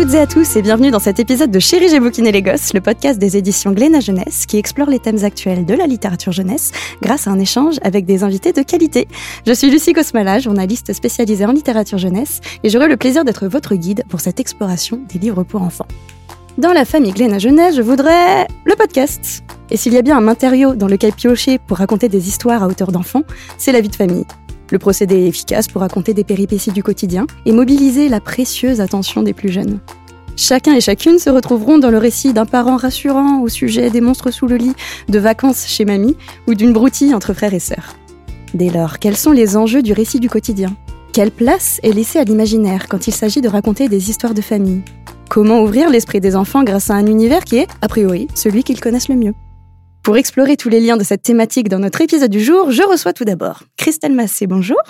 toutes et à tous et bienvenue dans cet épisode de Chérie j'ai bouquiné les gosses, le podcast des éditions Glénat Jeunesse qui explore les thèmes actuels de la littérature jeunesse grâce à un échange avec des invités de qualité. Je suis Lucie Cosmala, journaliste spécialisée en littérature jeunesse et j'aurai le plaisir d'être votre guide pour cette exploration des livres pour enfants. Dans la famille Glénat Jeunesse, je voudrais le podcast. Et s'il y a bien un matériau dans lequel piocher pour raconter des histoires à hauteur d'enfant, c'est la vie de famille. Le procédé est efficace pour raconter des péripéties du quotidien et mobiliser la précieuse attention des plus jeunes. Chacun et chacune se retrouveront dans le récit d'un parent rassurant au sujet des monstres sous le lit, de vacances chez mamie ou d'une broutille entre frères et sœurs. Dès lors, quels sont les enjeux du récit du quotidien? Quelle place est laissée à l'imaginaire quand il s'agit de raconter des histoires de famille? Comment ouvrir l'esprit des enfants grâce à un univers qui est, a priori, celui qu'ils connaissent le mieux? Pour explorer tous les liens de cette thématique dans notre épisode du jour, je reçois tout d'abord Christelle Massé. Bonjour.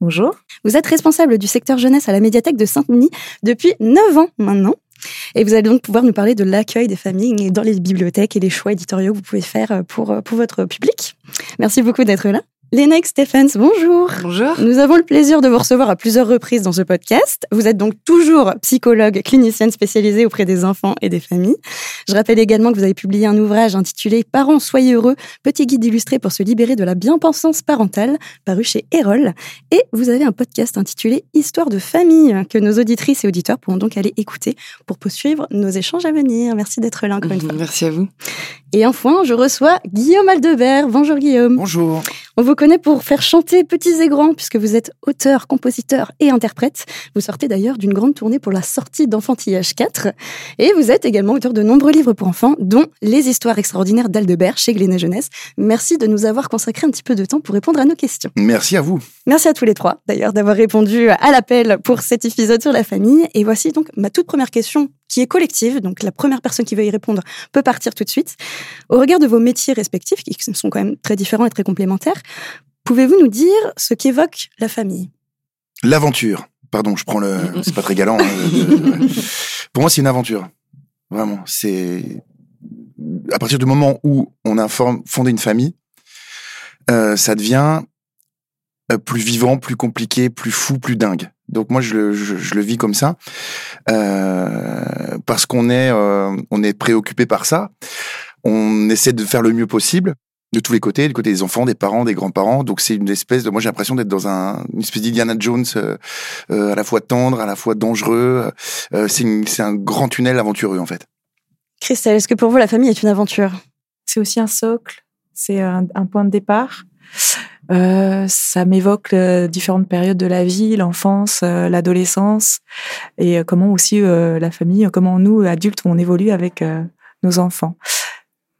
Bonjour. Vous êtes responsable du secteur jeunesse à la médiathèque de Saint-Denis depuis 9 ans maintenant. Et vous allez donc pouvoir nous parler de l'accueil des familles dans les bibliothèques et les choix éditoriaux que vous pouvez faire pour, pour votre public. Merci beaucoup d'être là. Lénaïque Stephens, bonjour. Bonjour. Nous avons le plaisir de vous recevoir à plusieurs reprises dans ce podcast. Vous êtes donc toujours psychologue clinicienne spécialisée auprès des enfants et des familles. Je rappelle également que vous avez publié un ouvrage intitulé Parents, soyez heureux, petit guide illustré pour se libérer de la bien-pensance parentale, paru chez Erol. Et vous avez un podcast intitulé Histoire de famille, que nos auditrices et auditeurs pourront donc aller écouter pour poursuivre nos échanges à venir. Merci d'être là encore une fois. Merci à vous. Et enfin, je reçois Guillaume Aldebert. Bonjour Guillaume. Bonjour. On vous connaît pour faire chanter petits et grands, puisque vous êtes auteur, compositeur et interprète. Vous sortez d'ailleurs d'une grande tournée pour la sortie d'Enfantillage 4. Et vous êtes également auteur de nombreux livres pour enfants, dont Les histoires extraordinaires d'Aldebert chez Glénat Jeunesse. Merci de nous avoir consacré un petit peu de temps pour répondre à nos questions. Merci à vous. Merci à tous les trois, d'ailleurs, d'avoir répondu à l'appel pour cet épisode sur la famille. Et voici donc ma toute première question qui est collective, donc la première personne qui veut y répondre peut partir tout de suite. Au regard de vos métiers respectifs, qui sont quand même très différents et très complémentaires, pouvez-vous nous dire ce qu'évoque la famille? L'aventure. Pardon, je prends le. C'est pas très galant. hein. Pour moi, c'est une aventure. Vraiment. C'est. À partir du moment où on a fondé une famille, euh, ça devient euh, plus vivant, plus compliqué, plus fou, plus dingue. Donc moi je le, je, je le vis comme ça euh, parce qu'on est euh, on est préoccupé par ça. On essaie de faire le mieux possible de tous les côtés, du côté des enfants, des parents, des grands-parents. Donc c'est une espèce de moi j'ai l'impression d'être dans un une espèce d'Indiana Jones euh, euh, à la fois tendre, à la fois dangereux. Euh, c'est une- c'est un grand tunnel aventureux en fait. Christelle, est-ce que pour vous la famille est une aventure? C'est aussi un socle, c'est un, un point de départ. Euh, ça m'évoque euh, différentes périodes de la vie, l'enfance, euh, l'adolescence, et euh, comment aussi euh, la famille, comment nous, adultes, on évolue avec euh, nos enfants.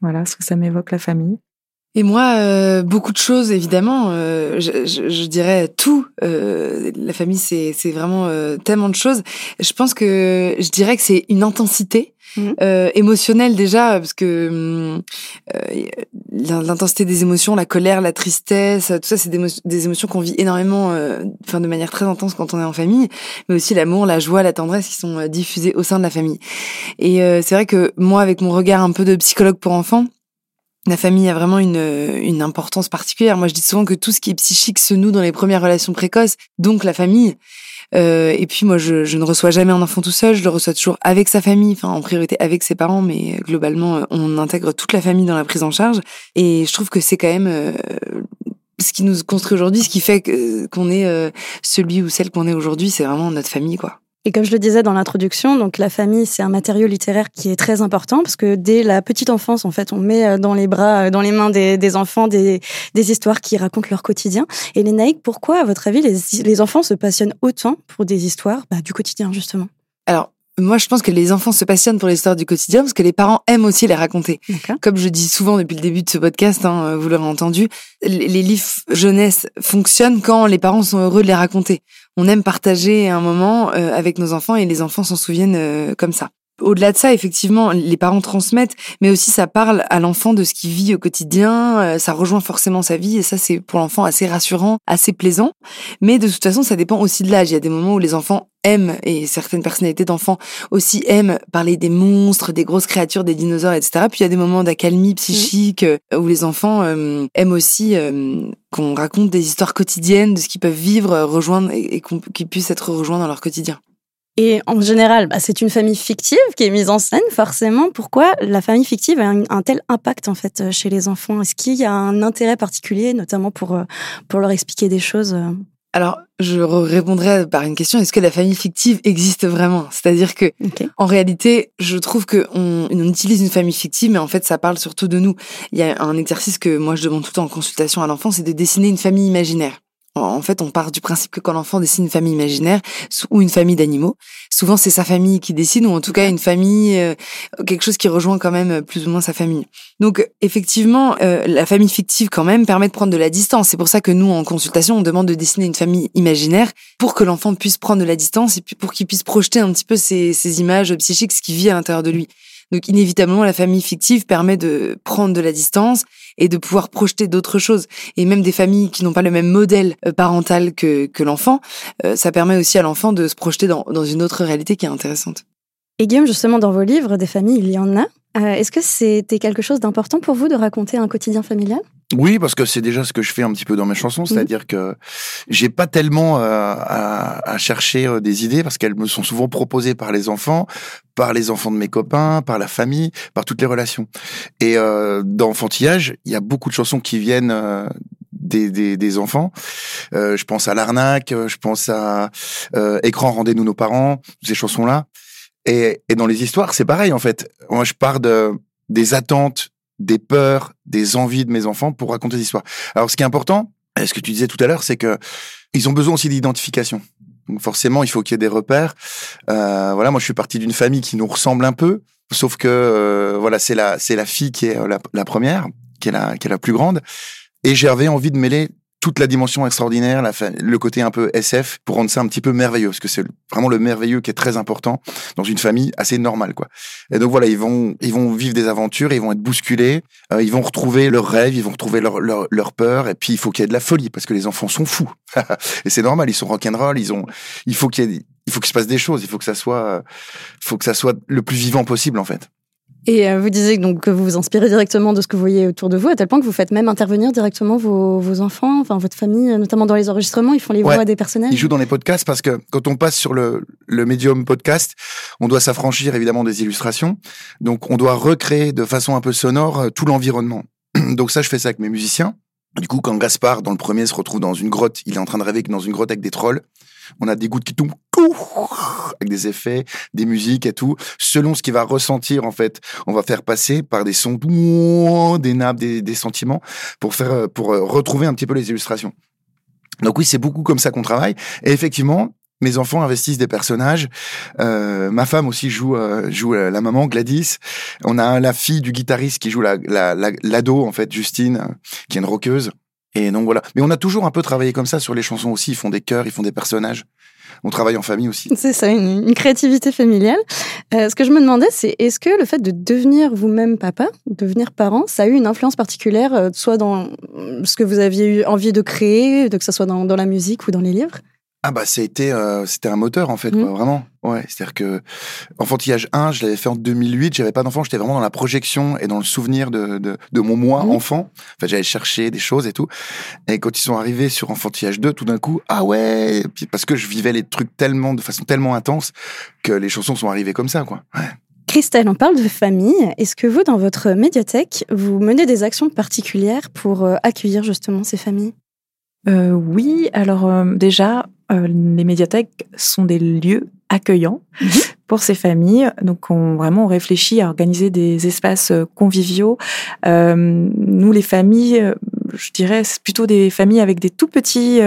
Voilà, ce que ça m'évoque la famille. Et moi, euh, beaucoup de choses, évidemment. Euh, je, je, je dirais tout. Euh, la famille, c'est c'est vraiment euh, tellement de choses. Je pense que je dirais que c'est une intensité euh, émotionnelle déjà, parce que euh, l'intensité des émotions, la colère, la tristesse, tout ça, c'est des, émo- des émotions qu'on vit énormément, euh, enfin de manière très intense quand on est en famille, mais aussi l'amour, la joie, la tendresse qui sont diffusées au sein de la famille. Et euh, c'est vrai que moi, avec mon regard un peu de psychologue pour enfants, la famille a vraiment une, une importance particulière. Moi, je dis souvent que tout ce qui est psychique se noue dans les premières relations précoces, donc la famille. Euh, et puis moi, je, je ne reçois jamais un enfant tout seul, je le reçois toujours avec sa famille, enfin en priorité avec ses parents, mais globalement, euh, on intègre toute la famille dans la prise en charge. Et je trouve que c'est quand même euh, ce qui nous construit aujourd'hui, ce qui fait qu'on est euh, celui ou celle qu'on est aujourd'hui, c'est vraiment notre famille, quoi. Et comme je le disais dans l'introduction, donc la famille, c'est un matériau littéraire qui est très important parce que dès la petite enfance, en fait, on met euh, dans les bras, euh, dans les mains des, des enfants des, des histoires qui racontent leur quotidien. Et les naïcs, pourquoi, à votre avis, les, les enfants se passionnent autant pour des histoires bah, du quotidien, justement? Alors, moi, je pense que les enfants se passionnent pour l'histoire du quotidien parce que les parents aiment aussi les raconter. Comme je dis souvent depuis le début de ce podcast, hein, vous l'aurez entendu, les les livres jeunesse fonctionnent quand les parents sont heureux de les raconter. On aime partager un moment euh, avec nos enfants et les enfants s'en souviennent euh, comme ça. Au-delà de ça, effectivement, les parents transmettent, mais aussi ça parle à l'enfant de ce qu'il vit au quotidien, euh, ça rejoint forcément sa vie, et ça c'est pour l'enfant assez rassurant, assez plaisant. Mais de toute façon, ça dépend aussi de l'âge. Il y a des moments où les enfants aiment, et certaines personnalités d'enfants aussi aiment parler des monstres, des grosses créatures, des dinosaures, etc. Puis il y a des moments d'accalmie psychique euh, où les enfants euh, aiment aussi qu'on raconte des histoires quotidiennes de ce qu'ils peuvent vivre, rejoindre et, qu'ils puissent être rejoints dans leur quotidien. Et en général, bah, c'est une famille fictive qui est mise en scène, forcément. Pourquoi la famille fictive a un, un tel impact en fait chez les enfants? Est-ce qu'il y a un intérêt particulier, notamment pour pour leur expliquer des choses alors, je répondrai par une question est-ce que la famille fictive existe vraiment? C'est-à-dire que, en réalité, je trouve que on, utilise une famille fictive, mais en fait, ça parle surtout de nous. Il y a un exercice que moi je demande tout le temps en consultation à l'enfant, c'est de dessiner une famille imaginaire. En fait, on part du principe que quand l'enfant dessine une famille imaginaire ou une famille d'animaux, souvent c'est sa famille qui décide, ou en tout cas une famille, euh, quelque chose qui rejoint quand même plus ou moins sa famille. Donc effectivement, euh, la famille fictive quand même permet de prendre de la distance. C'est pour ça que nous, en consultation, on demande de dessiner une famille imaginaire pour que l'enfant puisse prendre de la distance et pour qu'il puisse projeter un petit peu ces, ces images psychiques, ce qui vit à l'intérieur de lui. Donc inévitablement, la famille fictive permet de prendre de la distance et de pouvoir projeter d'autres choses. Et même des familles qui n'ont pas le même modèle euh, parental que, que l'enfant, euh, ça permet aussi à l'enfant de se projeter dans, dans une autre réalité qui est intéressante. Et Guillaume, justement, dans vos livres, des familles, il y en a. Euh, est-ce que c'était quelque chose d'important pour vous de raconter un quotidien familial? Oui, parce que c'est déjà ce que je fais un petit peu dans mes chansons, mhm. c'est-à-dire que j'ai pas tellement euh, à, chercher euh, des idées parce qu'elles me sont souvent proposées par les enfants, par les enfants de mes copains, par la famille, par toutes les relations. Et euh, dans Enfantillage, il y a beaucoup de chansons qui viennent des, des, des, enfants. je pense à l'arnaque, je pense à Écran, rendez-nous nos parents, ces chansons-là. Et, et dans les histoires, c'est pareil en fait. Moi, je pars de des attentes des peurs, des envies de mes enfants pour raconter des histoires. Alors, ce qui est important, ce que tu disais tout à l'heure, c'est que ils ont besoin aussi d'identification. Donc forcément, il faut qu'il y ait des repères. Euh, voilà, moi, je suis parti d'une famille qui nous ressemble un peu, sauf que euh, voilà, c'est la c'est la fille qui est la, la, première, qui est la qui est la plus grande, et j'avais envie de mêler toute la dimension extraordinaire, le côté un peu SF, pour rendre ça un petit peu merveilleux, parce que c'est vraiment le merveilleux qui est très important dans une famille assez normale, quoi. Et donc voilà, ils vont, ils vont vivre des aventures, ils vont être bousculés, euh, ils vont retrouver leurs rêves, ils vont retrouver leur, leur, peur, et puis il faut qu'il y ait de la folie, parce que les enfants sont fous. et c'est normal, ils sont rock'n'roll, ils ont, il faut qu'il y ait, il faut qu'il se passe des choses, il faut que ça soit, faut que ça soit le plus vivant possible, en fait. Et euh, vous disiez donc que vous vous inspirez directement de ce que vous voyez autour de vous, à tel point que vous faites même intervenir directement vos, vos enfants, enfin votre famille, notamment dans les enregistrements, ils font les voix des personnages. Ils jouent dans les podcasts parce que quand on passe sur le, le médium podcast, on doit s'affranchir évidemment des illustrations. Donc on doit recréer de façon un peu sonore euh, tout l'environnement. Donc ça, je fais ça avec mes musiciens. Du coup, quand Gaspard, dans le premier, se retrouve dans une grotte, il est en train de rêver dans une grotte avec des trolls. On a des gouttes qui tombent avec des effets, des musiques et tout. Selon ce qu'il va ressentir, en fait, on va faire passer par des sons, des nappes, des, sentiments pour faire, pour euh, retrouver un petit peu les illustrations. Donc oui, c'est beaucoup comme ça qu'on travaille. Et effectivement, mes enfants investissent des personnages. Euh, ma femme aussi joue euh, joue la maman Gladys. On a la fille du guitariste qui joue la l'ado en fait Justine, qui est une rockeuse. Et donc voilà. Mais on a toujours un peu travaillé comme ça sur les chansons aussi. Ils font des chœurs, ils font des personnages. On travaille en famille aussi. C'est ça, une, créativité familiale. Euh, ce que je me demandais, c'est est-ce que le fait de devenir vous-même papa, devenir parent, ça a eu une influence particulière, euh, soit dans ce que vous aviez eu envie de créer, que ce soit dans la musique ou dans les livres? Ah bah c'était euh, c'était un moteur en fait quoi, mmh. vraiment ouais c'est-à-dire que enfantillage 1 je l'avais fait en 2008 j'avais pas d'enfant j'étais vraiment dans la projection et dans le souvenir de de, de mon moi mmh. enfant enfin j'allais chercher des choses et tout et quand ils sont arrivés sur enfantillage 2 tout d'un coup ah ouais puis parce que je vivais les trucs tellement de façon tellement intense que les chansons sont arrivées comme ça quoi ouais. Christelle, on parle de famille. Est-ce que vous, dans votre médiathèque, vous menez des actions particulières pour euh, accueillir justement ces familles? Euh, Oui, alors euh, déjà, euh, les médiathèques sont des lieux accueillants mhm. pour ces familles. Donc, on vraiment on réfléchit à organiser des espaces euh, conviviaux. Euh, nous, les familles, euh, je dirais, c'est plutôt des familles avec des tout petits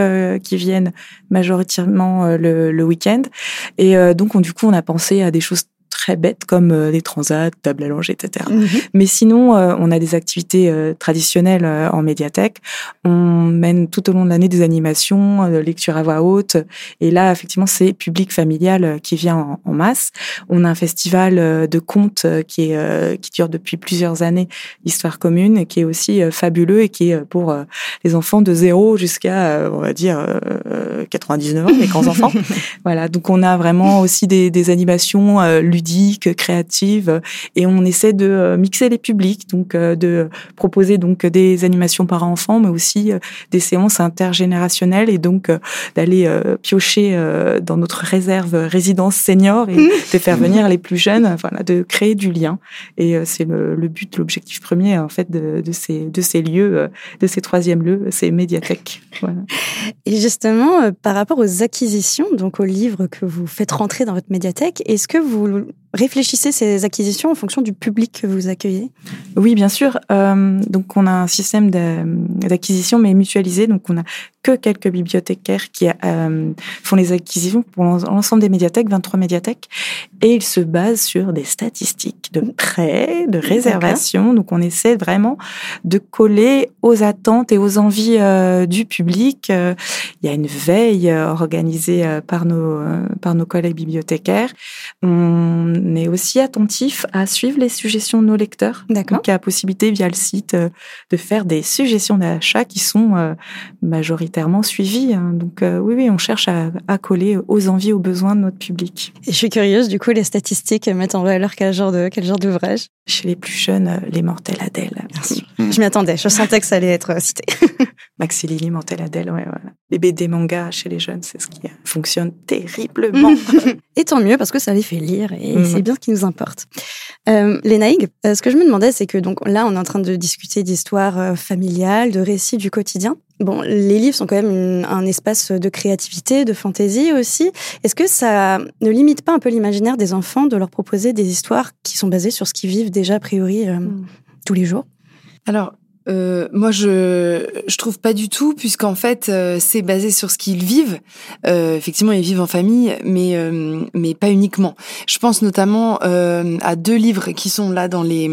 qui viennent majoritairement le, le week-end. Et donc, on, du coup, on a pensé à des choses très bêtes comme euh, des transats, table à langer, etc. Mhm. Mais sinon, euh, on a des activités euh, traditionnelles en médiathèque. On mène tout au long de l'année des animations, lecture à voix haute. Et là, effectivement, c'est public familial qui vient en, masse. On a un festival de contes qui est qui dure depuis plusieurs années, Histoire commune, qui est aussi fabuleux et qui est pour les enfants de 0 jusqu'à, on va dire, 99 ans, les grands enfants. voilà. Donc, on a vraiment aussi des, des animations ludiques ludique, créative, et on essaie de mixer les publics, donc de proposer donc des animations par enfants, mais aussi des séances intergénérationnelles, et donc d'aller piocher dans notre réserve résidence senior et de faire venir les plus jeunes, voilà, de créer du lien. Et c'est le, le, but, l'objectif premier en fait de, de ces de ces lieux, de ces troisièmes lieux, ces médiathèques. Voilà. Et justement, par rapport aux acquisitions, donc aux livres que vous faites rentrer dans votre médiathèque, est-ce que vous um, réfléchissez ces acquisitions en fonction du public que vous accueillez Oui, bien sûr. Euh, donc, on a un système d'acquisition, mais mutualisé. Donc, on a que quelques bibliothécaires qui euh, font les acquisitions pour l'ensemble des médiathèques, 23 médiathèques, et ils se basent sur des statistiques de prêts, de réservation. Donc, on essaie vraiment de coller aux attentes et aux envies euh, du public. il y a une veille organisée par nos par nos collègues bibliothécaires. On on est aussi attentif à suivre les suggestions de nos lecteurs. D'accord. Donc, il y a la possibilité via le site euh, de faire des suggestions d'achat qui sont euh, majoritairement suivies. Hein. Donc, euh, oui, oui, on cherche à, coller aux envies, aux besoins de notre public. Et je suis curieuse, du coup, les statistiques mettent en valeur quel genre de quel genre d'ouvrage? Chez les plus jeunes, les Mortels Adèle. Bien sûr. Je m'y attendais. Je sentais que ça allait être cité. Maxi Lily, Mortel Adèle, ouais, voilà. Les BD mangas chez les jeunes, c'est ce qui fonctionne terriblement. et tant mieux parce que ça les fait lire et mm. c'est bien ce qui nous importe. Euh, euh, ce que je me demandais, c'est que donc là, on est en train de discuter d'histoires euh, familiales, de récits du quotidien. Bon, les livres sont quand même un espace de créativité, de fantaisie aussi. Est-ce que ça ne limite pas un peu l'imaginaire des enfants de leur proposer des histoires qui sont basées sur ce qu'ils vivent déjà a priori euh, mm. tous les jours? Alors, euh, moi, je je trouve pas du tout, puisqu'en fait, euh, c'est basé sur ce qu'ils vivent. Euh, effectivement, ils vivent en famille, mais euh, mais pas uniquement. Je pense notamment euh, à deux livres qui sont là dans les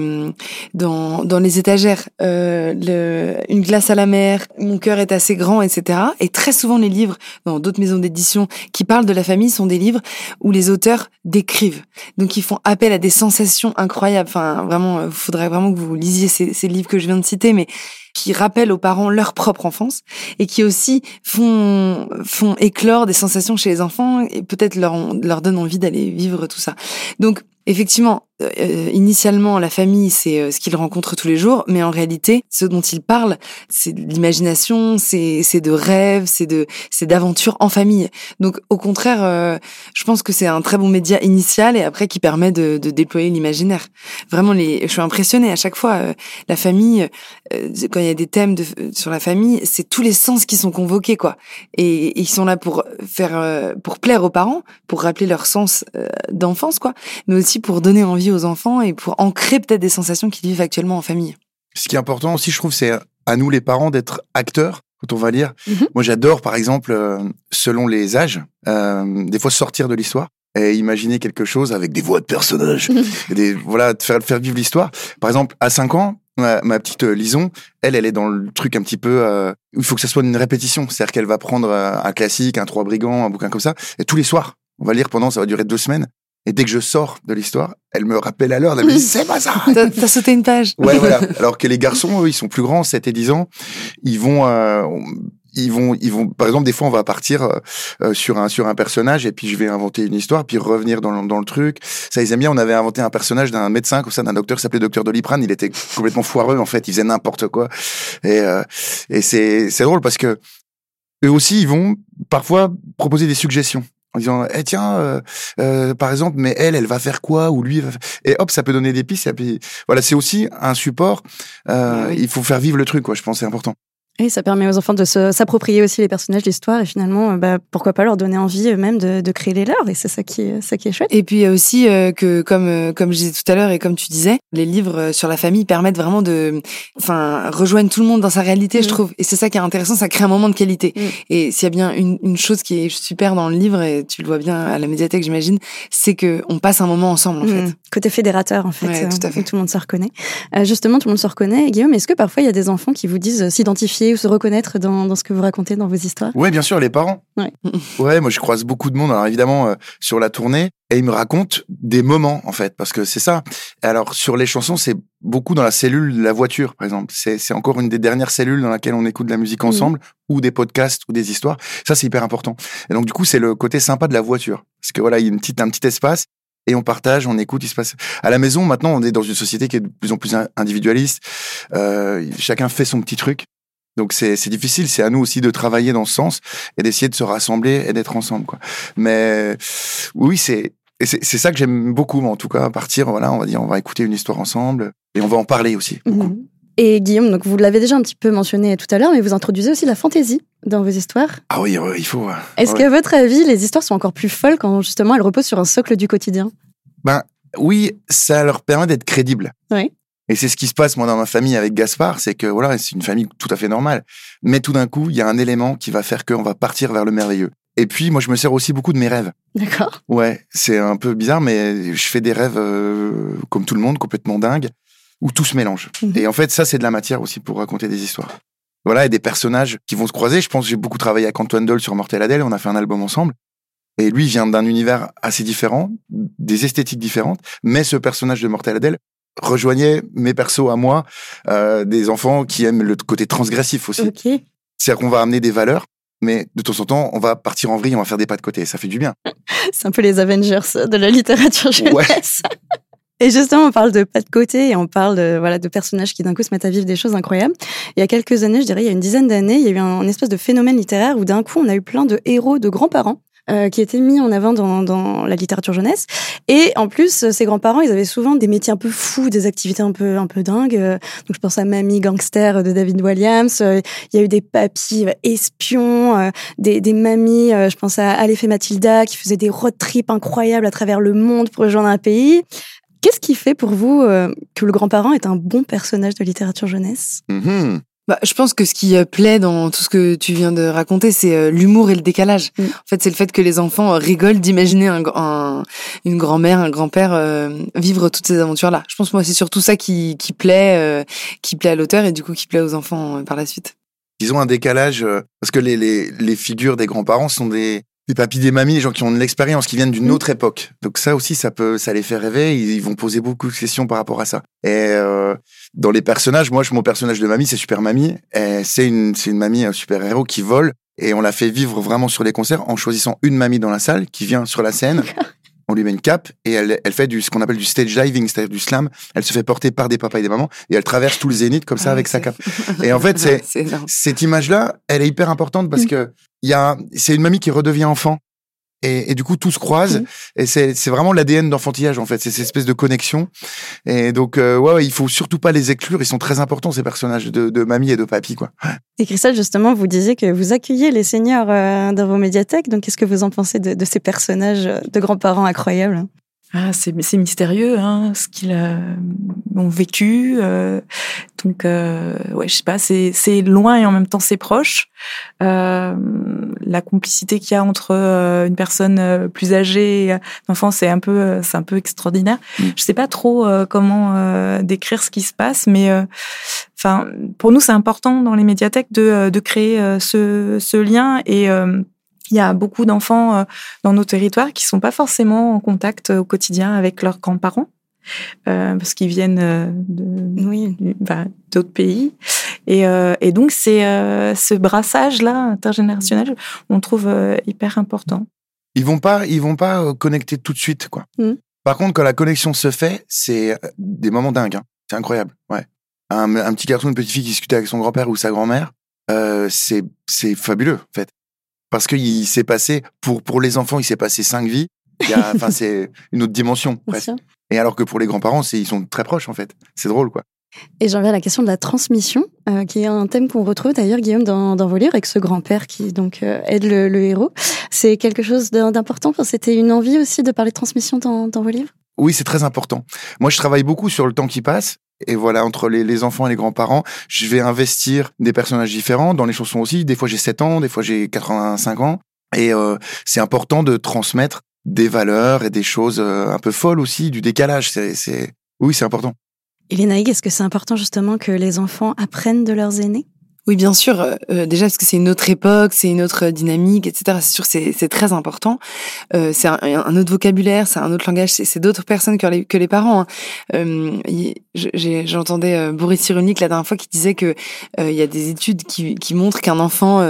dans dans les étagères. Le, Une glace à la mer, Mon cœur est assez grand, etc. Et très souvent, les livres dans d'autres maisons d'édition qui parlent de la famille sont des livres où les auteurs décrivent. Donc, ils font appel à des sensations incroyables. Enfin, vraiment, il faudrait vraiment que vous lisiez ces, ces livres que je viens de citer mais qui rappellent aux parents leur propre enfance et qui aussi font font éclore des sensations chez les enfants et peut-être leur leur donnent envie d'aller vivre tout ça. Donc effectivement, euh, initialement, la famille, c'est euh, ce qu'ils rencontrent tous les jours, mais en réalité, ce dont ils parlent, c'est de l'imagination, c'est de rêves, c'est de c'est d'aventures en famille. Donc, au contraire, euh, je pense que c'est un très bon média initial et après qui permet de, de déployer l'imaginaire. Vraiment, les, je suis impressionnée à chaque fois. la famille, quand il y a des thèmes de, sur la famille, c'est tous les sens qui sont convoqués, quoi. Et, et ils sont là pour faire, pour plaire aux parents, pour rappeler leur sens d'enfance, quoi, mais aussi pour donner envie aux enfants et pour ancrer peut-être des sensations qu'ils vivent actuellement en famille. Ce qui est important aussi, je trouve, c'est à nous les parents d'être acteurs quand on va lire. Mhm. Moi, j'adore, par exemple, euh, selon les âges, euh, des fois sortir de l'histoire et imaginer quelque chose avec des voix de personnages, et des, voilà, de faire, faire vivre l'histoire. Par exemple, à 5 ans, ma, petite euh, Lison, elle, elle est dans le truc un petit peu euh, il faut que ça soit une répétition, c'est-à-dire qu'elle va prendre un classique, un Trois brigands, un bouquin comme ça, et tous les soirs, on va lire pendant, ça va durer deux semaines. Et dès que je sors de l'histoire, elle me rappelle à l'heure, elle me dit, c'est pas ça. T'as sauté une page. Ouais, voilà. Alors que les garçons, eux, ils sont plus grands, 7 et 10 ans. Ils vont, euh, ils vont, ils vont, par exemple, des fois, on va partir euh, euh, sur un, sur un personnage et puis je vais inventer une histoire, puis revenir dans, dans le truc. Ça, ils aiment bien. On avait inventé un personnage d'un médecin, comme ça, d'un docteur qui s'appelait docteur Doliprane. Il était complètement foireux, en fait. Il faisait n'importe quoi. Et, et c'est, c'est drôle parce que eux aussi, ils vont parfois proposer des suggestions en disant eh tiens euh, euh, par exemple mais elle elle va faire quoi ou lui va et hop ça peut donner des pistes et puis voilà c'est aussi un support euh, il faut faire vivre le truc quoi je pense c'est important et ça permet aux enfants de s'approprier aussi les personnages l'histoire et finalement, euh, bah, pourquoi pas leur donner envie eux-mêmes de, de, créer les leurs. Et c'est ça qui est, ça qui est chouette. Et puis il y a aussi euh, que, comme euh, comme je disais tout à l'heure et comme tu disais, les livres sur la famille permettent vraiment de, enfin, rejoindre tout le monde dans sa réalité, je mm. trouve. Et c'est ça qui est intéressant, ça crée un moment de qualité. Mm. Et s'il y a bien une, une, chose qui est super dans le livre et tu le vois bien à la médiathèque, j'imagine, c'est que on passe un moment ensemble en mm. fait. Côté fédérateur en fait, ouais, tout, à fait. Tout le monde se reconnaît. justement, tout le monde se reconnaît. Guillaume, est-ce que parfois il y a des enfants qui vous disent s'identifier ou se reconnaître dans dans, ce que vous racontez dans vos histoires Oui, bien sûr, les parents. Ouais. ouais, moi je croise beaucoup de monde, alors évidemment euh, sur la tournée, et ils me racontent des moments en fait, parce que c'est ça. Alors sur les chansons, c'est beaucoup dans la cellule de la voiture, par exemple. C'est encore une des dernières cellules dans laquelle on écoute de la musique ensemble, ou des podcasts, ou des histoires. Ça, c'est hyper important. Et donc du coup, c'est le côté sympa de la voiture, parce que voilà, il y a une petite, un petit espace et on partage, on écoute. Il se passe à la maison maintenant, on est dans une société qui est de plus en plus individualiste. Euh, chacun fait son petit truc. Donc c'est difficile, c'est à nous aussi de travailler dans ce sens et d'essayer de se rassembler et d'être ensemble quoi. Mais oui, c'est c'est ça que j'aime beaucoup, en tout cas, partir, voilà, on va dire, on va écouter une histoire ensemble et on va en parler aussi. Mhm. Et Guillaume, donc vous l'avez déjà un petit peu mentionné tout à l'heure, mais vous introduisez aussi la fantaisie dans vos histoires. Ah oui, il faut. Est-ce qu'à votre avis, les histoires sont encore plus folles quand justement elles reposent sur un socle du quotidien? Ben oui, ça leur permet d'être crédibles. Oui. Et c'est ce qui se passe moi dans ma famille avec Gaspard, c'est que voilà, c'est une famille tout à fait normale, mais tout d'un coup, il y a un élément qui va faire qu'on va partir vers le merveilleux. Et puis moi, je me sers aussi beaucoup de mes rêves. D'accord. Ouais, c'est un peu bizarre, mais je fais des rêves euh, comme tout le monde, complètement dingues, où tout se mélange. Mhm. Et en fait, ça, c'est de la matière aussi pour raconter des histoires. Voilà, et des personnages qui vont se croiser. Je pense que j'ai beaucoup travaillé avec Antoine Doll sur Mortel Adèle, on a fait un album ensemble. Et lui vient d'un univers assez différent, des esthétiques différentes, mais ce personnage de Mortel Adèle rejoignait mes persos à moi, euh, des enfants qui aiment le côté transgressif aussi. C'est-à-dire qu'on va amener des valeurs, mais de temps en temps, on va partir en vrille, on va faire des pas de côté. Ça fait du bien. C'est un peu les Avengers de la littérature jeunesse. Et justement, on parle de pas de côté et on parle de, voilà, de personnages qui d'un coup se mettent à vivre des choses incroyables. Il y a quelques années, je dirais, il y a une dizaine d'années, il y a eu un, un espèce de phénomène littéraire où d'un coup, on a eu plein de héros de grands-parents euh, qui étaient mis en avant dans, dans, la littérature jeunesse. Et en plus, ses grands-parents, ils avaient souvent des métiers un peu fous, des activités un peu un peu dingues. Donc je pense à Mamie Gangster de David Williams. Il y a eu des papis espions, euh, des, des mamies. Euh, je pense à Aleph et Mathilda qui faisaient des road trips incroyables à travers le monde pour rejoindre un pays. Qu'est-ce qui fait pour vous que le grand-parent est un bon personnage de littérature jeunesse? Mm-hmm. Bah, je pense que ce qui euh, plaît dans tout ce que tu viens de raconter, c'est euh, l'humour et le décalage. Mm. En fait, c'est le fait que les enfants euh, rigolent d'imaginer un, une grand-mère, un grand-père vivre toutes ces aventures-là. Je pense moi, c'est surtout ça qui, qui plaît, qui plaît à l'auteur et du coup qui plaît aux enfants par la suite. Ils ont un décalage parce que les, les, les figures des grands-parents sont des des papis, des mamies, des gens qui ont de l'expérience, qui viennent d'une mm. autre époque. Donc ça aussi, ça peut, ça les fait rêver. Ils, vont poser beaucoup de questions par rapport à ça. Et euh, dans les personnages, moi, mon personnage de mamie, c'est Super Mamie. C'est une, c'est une mamie, un super héros qui vole. Et on l'a fait vivre vraiment sur les concerts en choisissant une mamie dans la salle qui vient sur la scène. on lui met une cape et elle, elle fait du ce qu'on appelle du stage diving, c'est-à-dire du slam. Elle se fait porter par des papas et des mamans et elle traverse tout le zénith comme ça ah avec sa cape. Et en fait, c'est cette image-là, elle est hyper importante parce mm. que il y a, c'est une mamie qui redevient enfant. Et, et, du coup, tout se croise. Mmh. Et c'est, vraiment l'ADN d'enfantillage, en fait. C'est cette espèce de connexion. Et donc, euh, ouais, il faut surtout pas les exclure. Ils sont très importants, ces personnages de, de mamie et de papy, quoi. Et Christelle, justement, vous disiez que vous accueillez les seigneurs euh, dans vos médiathèques. Donc, qu'est-ce que vous en pensez de, de ces personnages de grands-parents incroyables? Ah, c'est mystérieux, hein, ce qu'ils euh, ont vécu. Euh, donc, euh, ouais, je sais pas, c'est loin et en même temps c'est proche. Euh, la complicité qu'il y a entre euh, une personne plus âgée et un enfant, c'est un peu, c'est un peu extraordinaire. Mm. Je sais pas trop comment décrire ce qui se passe, mais enfin, pour nous, c'est important dans les médiathèques de, de créer ce, ce lien et il y a beaucoup d'enfants euh, dans nos territoires qui sont pas forcément en contact euh, au quotidien avec leurs grands-parents. Euh, parce qu'ils viennent de, oui. bah, d'autres pays. Et, euh, et donc, c'est ce brassage-là intergénérationnel, on trouve hyper important. Ils vont pas, ils vont pas connecter tout de suite, quoi. Mmh. Par contre, quand la connexion se fait, c'est des moments dingues. Hein. C'est incroyable, ouais. Un, un, petit garçon, une petite fille qui discutait avec son grand-père ou sa grand-mère, c'est c'est fabuleux, en fait parce qu'il s'est passé pour pour les enfants, il s'est passé cinq vies. Enfin, c'est une autre dimension presque. Et alors que pour les grands-parents, ils sont très proches en fait. C'est drôle quoi. Et j'en viens à la question de la transmission, euh, qui est un thème qu'on retrouve d'ailleurs, Guillaume, dans, dans, vos livres, avec ce grand-père qui donc euh, aide le, le, héros. C'est quelque chose d'important? C'était une envie aussi de parler de transmission dans, dans vos livres? Oui, c'est très important. Moi, je travaille beaucoup sur le temps qui passe et voilà, entre les, les enfants et les grands-parents, je vais investir des personnages différents. Dans les chansons aussi, des fois j'ai 7 ans, des fois j'ai 85 ans. Et euh, c'est important de transmettre des valeurs et des choses euh, un peu folles aussi, du décalage. C'est, Oui, c'est important. Elena est-ce que c'est important justement que les enfants apprennent de leurs aînés? Oui, bien sûr. Euh, euh, déjà parce que c'est une autre époque, c'est une autre dynamique, etc. C'est sûr, c'est très important. Euh, c'est un, un, autre vocabulaire, c'est un autre langage, c'est d'autres personnes que les que les parents. Hein. Euh, J'entendais euh, Boris Cyrulnik la dernière fois qui disait que il y a des études qui, qui montrent qu'un enfant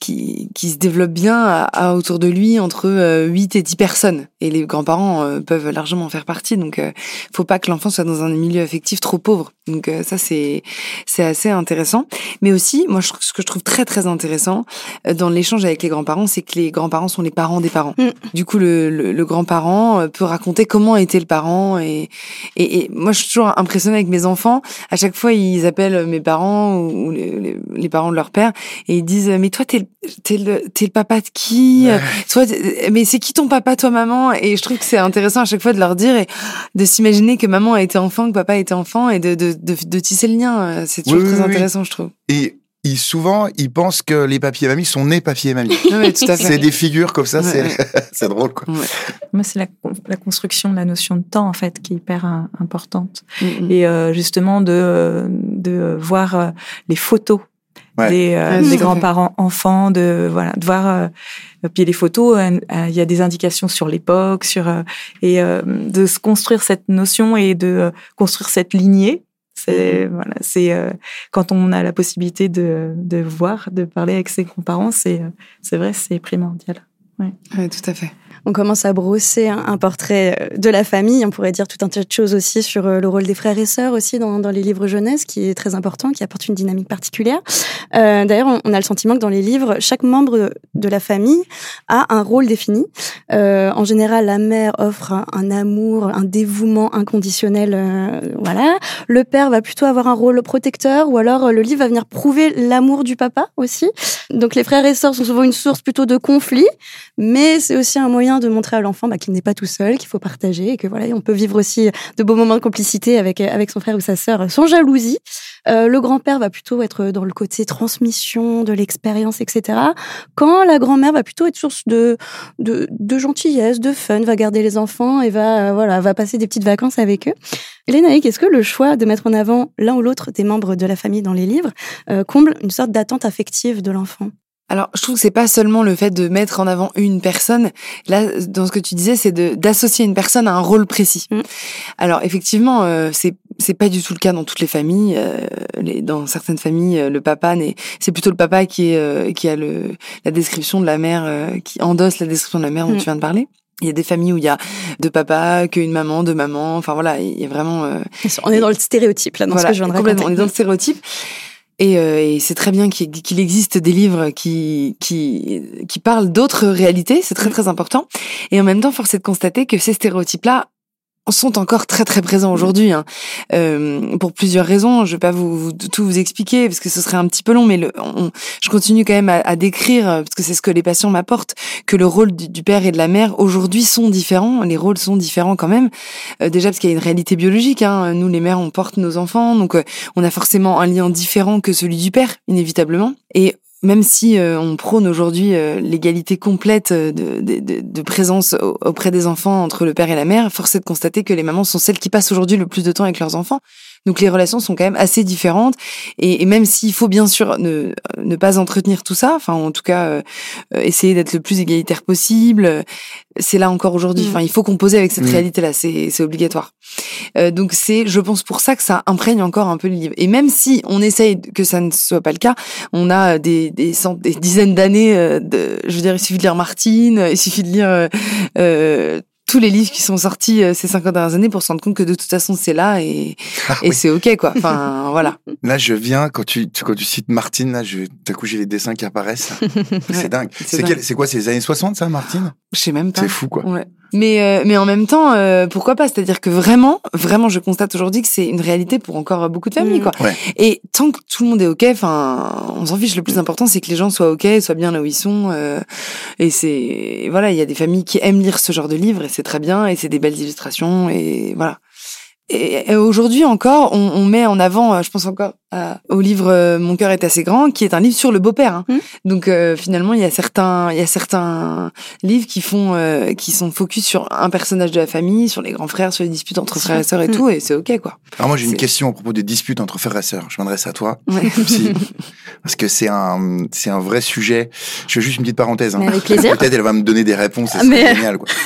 qui qui se développe bien a, autour de lui entre 8 et 10 personnes et les grands-parents euh, peuvent largement en faire partie. Donc, euh, faut pas que l'enfant soit dans un milieu affectif trop pauvre. Donc, euh, ça c'est c'est assez intéressant. Mais aussi, moi, je, ce que je trouve très très intéressant euh, dans l'échange avec les grands-parents, c'est que les grands-parents sont les parents des parents. Mm. Du coup, le, le, le grand-parent peut raconter comment était le parent. Et, et, et moi, je suis toujours impressionnée avec mes enfants. À chaque fois, ils appellent mes parents ou, ou les, les, les parents de leur père et ils disent mais toi t'es le t'es le papa de qui? Ouais. toi mais c'est qui ton papa toi maman? Et je trouve que c'est intéressant à chaque fois de leur dire et de s'imaginer que maman a été enfant que papa était enfant et de de de, de tisser le lien euh, c'est toujours Oui, très oui. intéressant je trouve Et ils, souvent, ils pensent que les papiers et mamies sont nés papiers et mamies. oui tout à fait c'est des figures comme ça, Ouais, c'est ouais. drôle quoi. Moi, c'est la, la construction de la notion de temps, en fait, qui est hyper euh, importante. Mm, mm. Et euh, justement, de, de voir euh, les photos Ouais. des, euh, des fait. grands-parents enfants, de, voilà, de voir. euh, puis les photos, euh, euh, il y a des indications sur l'époque, sur euh, et euh, de se construire cette notion et de euh, construire cette lignée. C'est voilà, c'est euh, quand on a la possibilité de, de voir, de parler avec ses grands-parents, c'est euh, c'est vrai, c'est primordial. Ouais, tout à fait On commence à brosser un, portrait euh, de la famille. On pourrait dire tout un tas de choses aussi sur euh, le rôle des frères et sœurs aussi dans, les livres jeunesse, qui est très important, qui apporte une dynamique particulière. Euh, D'ailleurs, on, a le sentiment que dans les livres, chaque membre de la famille a un rôle défini. En général, la mère offre un, amour, un dévouement inconditionnel. voilà. Le père va plutôt avoir un rôle protecteur, ou alors le livre va venir prouver l'amour du papa aussi. Donc les frères et sœurs sont souvent une source plutôt de conflit, mais c'est aussi un de montrer à l'enfant bah, qu'il n'est pas tout seul, qu'il faut partager, et que voilà, on peut vivre aussi de beaux moments de complicité avec avec son frère ou sa sœur sans jalousie. Euh, le grand-père va plutôt être dans le côté transmission de l'expérience, etc. Quand la grand-mère va plutôt être source de, de gentillesse, de fun, va garder les enfants et va euh, voilà va passer des petites vacances avec eux. Lénaïque, est-ce que le choix de mettre en avant l'un ou l'autre des membres de la famille dans les livres euh, comble une sorte d'attente affective de l'enfant? Alors, je trouve que c'est pas seulement le fait de mettre en avant une personne. Là, dans ce que tu disais, c'est d'associer une personne à un rôle précis. Mm. Alors, effectivement, euh, c'est c'est pas du tout le cas dans toutes les familles. Euh, les, dans certaines familles, euh, le papa n'est, c'est plutôt le papa qui est euh, qui a le la description de la mère, euh, qui endosse la description de la mère dont Mm. tu viens de parler. Il y a des familles où il y a deux papas, qu'une maman, deux mamans. Enfin voilà, il y a vraiment. euh, On est dans le stéréotype là, dans ce que je viens de complètement. On est dans le stéréotype. Et, euh, et c'est très bien qu'il existe des livres qui qui qui parlent d'autres réalités. C'est très très important. Et en même temps, force est de constater que ces stéréotypes-là sont encore très très présents aujourd'hui hein. Euh, pour plusieurs raisons. Je vais pas vous, tout vous expliquer parce que ce serait un petit peu long, mais je continue quand même à, décrire euh, parce que c'est ce que les patients m'apportent que le rôle du, père et de la mère aujourd'hui sont différents. Les rôles sont différents quand même. Euh, déjà parce qu'il y a une réalité biologique. Hein. Nous les mères on porte nos enfants, donc on a forcément un lien différent que celui du père inévitablement. Et même si euh, on prône aujourd'hui euh, l'égalité complète euh, de, présence au- auprès des enfants entre le père et la mère, force est de constater que les mamans sont celles qui passent aujourd'hui le plus de temps avec leurs enfants. Donc les relations sont quand même assez différentes. Et, et même s'il faut bien sûr ne, ne pas entretenir tout ça, enfin en tout cas euh, euh, essayer d'être le plus égalitaire possible, euh, c'est là encore aujourd'hui. Mm. Enfin il faut composer avec cette Mm. réalité-là, c'est c'est obligatoire. Euh, donc c'est, je pense pour ça que ça imprègne encore un peu le livre. Et même si on essaye que ça ne soit pas le cas, on a des des, cent- des dizaines d'années euh, de, je veux dire, il suffit de lire Martine, il suffit de lire euh, euh, tous les livres qui sont sortis euh, ces 50 dernières années pour se rendre compte que de toute façon c'est là et, Ah et oui. c'est ok quoi. Enfin voilà. Là, je viens quand tu tu- quand tu cites Martine, là, je d'un coup j'ai les dessins qui apparaissent. C'est Ouais, dingue. c'est C'est dingue. quel- c'est quoi, c'est les années 60 ça, Martine? Je sais même pas. C'est fou quoi. Ouais. Mais euh, mais en même temps, euh, pourquoi pas? C'est-à-dire que vraiment, vraiment, je constate aujourd'hui que c'est une réalité pour encore beaucoup de familles, Mm. quoi. Ouais. Et tant que tout le monde est ok, enfin, on s'en fiche. Le plus important, c'est que les gens soient ok, soient bien là où ils sont. euh, et c'est voilà, il y a des familles qui aiment lire ce genre de livres et c'est très bien. Et c'est des belles illustrations et voilà. Et, et aujourd'hui encore, on, on met en avant, euh, je pense encore à- au livre euh, Mon cœur est assez grand, qui est un livre sur le beau-père. hein. Mhm. Donc euh, finalement, il y a certains, il y a certains livres qui font, euh, qui sont focus sur un personnage de la famille, sur les grands frères, sur les disputes entre frères et sœurs et Mhm. tout, et c'est ok quoi. Alors moi j'ai une question à propos des disputes entre frères et sœurs. Je m'adresse à toi. Ouais. Parce que c'est un, c'est un vrai sujet. Je fais juste une petite parenthèse. hein. Mais avec plaisir. Peut-être elle va me donner des réponses. Ah, C'est mais- génial, quoi.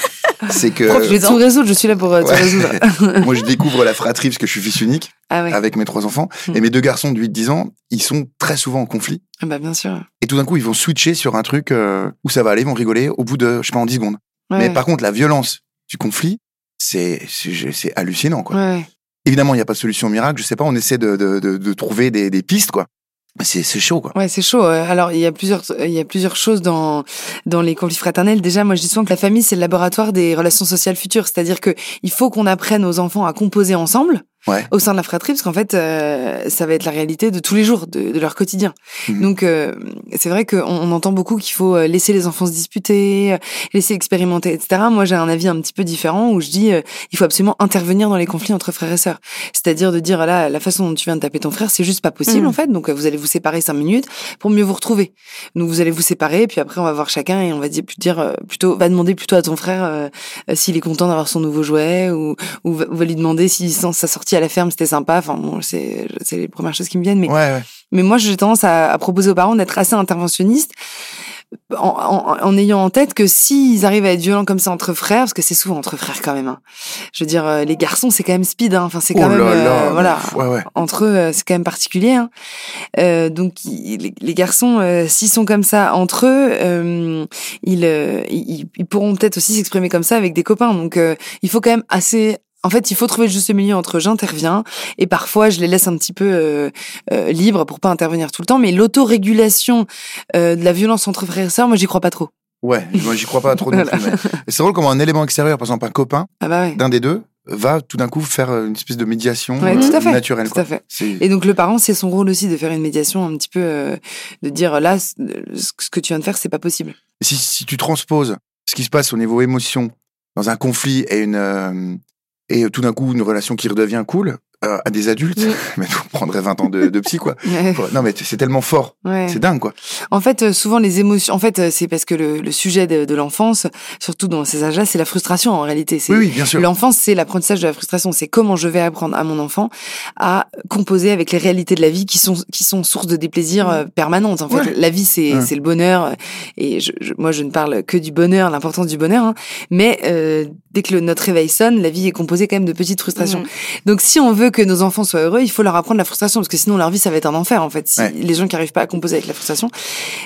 C'est que Je vais tout résoudre, je suis là pour euh, tout Ouais. résoudre. moi je découvre la fratrie parce que je suis fils unique Ah ouais. avec mes trois enfants Mm. et mes deux garçons de 8-10 ans, ils sont très souvent en conflit. Ah bah bien sûr. Et tout d'un coup, ils vont switcher sur un truc euh, où ça va aller, ils vont rigoler au bout de, je sais pas, en 10 secondes. Ouais, Mais ouais. par contre, la violence du conflit, c'est c'est c'est hallucinant quoi. Ouais. Évidemment, il n'y a pas de solution miracle. Je sais pas, on essaie de de, de, de trouver des, des pistes quoi. Mais c'est chaud quoi. Ouais, c'est chaud. Alors, il y a plusieurs, il y a plusieurs choses dans dans les conflits fraternels. Déjà, moi, je dis souvent que la famille c'est le laboratoire des relations sociales futures. C'est-à-dire que il faut qu'on apprenne aux enfants à composer ensemble. Ouais. Au sein de la fratrie, parce qu'en fait, euh, ça va être la réalité de tous les jours, de, de leur quotidien. Mhm. Donc, euh, c'est vrai qu'on on entend beaucoup qu'il faut euh, laisser les enfants se disputer, euh, laisser expérimenter, etc. Moi, j'ai un avis un petit peu différent où je dis, euh, il faut absolument intervenir dans les conflits entre frères et sœurs. C'est-à-dire de dire, là, la façon dont tu viens de taper ton frère, c'est juste pas possible, Mhm. en fait. Donc, euh, vous allez vous séparer cinq minutes pour mieux vous retrouver. Donc, vous allez vous séparer, puis après, on va voir chacun et on va dire, dire euh, plutôt, va demander plutôt à ton frère euh, euh, s'il est content d'avoir son nouveau jouet ou, ou va, lui demander si sans sa sortie à la ferme c'était sympa. Enfin, bon, c'est les premières choses qui me viennent, mais Ouais, ouais. mais moi, j'ai tendance à, à proposer aux parents d'être assez interventionnistes en, en, en ayant en tête que s'ils arrivent à être violents comme ça entre frères, parce que c'est souvent entre frères quand même. hein. Je veux dire, euh, les garçons, c'est quand même speed. Hein. Enfin, c'est quand Oh même là euh, là, voilà. Ouais, ouais. Entre eux, euh, c'est quand même particulier. Hein. Euh, donc, les, les garçons, euh, s'ils sont comme ça entre eux, ils, ils, ils pourront peut-être aussi s'exprimer comme ça avec des copains. Donc, il faut quand même assez. En fait, il faut trouver le juste milieu entre j'interviens et parfois je les laisse un petit peu euh, euh, libres pour pas intervenir tout le temps. Mais l'autorégulation euh, de la violence entre frères et sœurs, moi, j'y crois pas trop. Ouais, moi j'y crois pas trop Voilà. c'est drôle comment un élément extérieur, par exemple un copain Ah bah ouais. d'un des deux, va tout d'un coup faire une espèce de médiation Ouais, tout à fait. naturelle. Tout quoi. à fait. Et donc le parent, c'est son rôle aussi de faire une médiation un petit peu, euh, de dire là, ce que tu viens de faire, c'est pas possible. si, si tu transposes ce qui se passe au niveau émotion dans un conflit et une euh, et tout d'un coup une relation qui redevient cool euh, à des adultes, Oui. mais on prendrait 20 ans de, de psy quoi. Ouais. Non mais c'est tellement fort, Ouais. c'est dingue quoi. En fait, euh, souvent les émotions. En fait, euh, c'est parce que le, le sujet de, de l'enfance, surtout dans ces âges-là, c'est la frustration en réalité. Oui oui, bien sûr. L'enfance, c'est l'apprentissage de la frustration. C'est comment je vais apprendre à mon enfant à composer avec les réalités de la vie qui sont qui sont source de déplaisir euh, permanentes. En fait, Ouais. la vie, c'est Ouais. c'est le bonheur. euh, Et je, je- moi, je ne parle que du bonheur, l'importance du bonheur. hein. Mais euh, dès que le, notre réveil sonne, la vie est composée quand même de petites frustrations. Mhm. Donc, si on veut que nos enfants soient heureux, il faut leur apprendre la frustration, parce que sinon leur vie, ça va être un enfer. En fait, si Ouais. les gens qui arrivent pas à composer avec la frustration,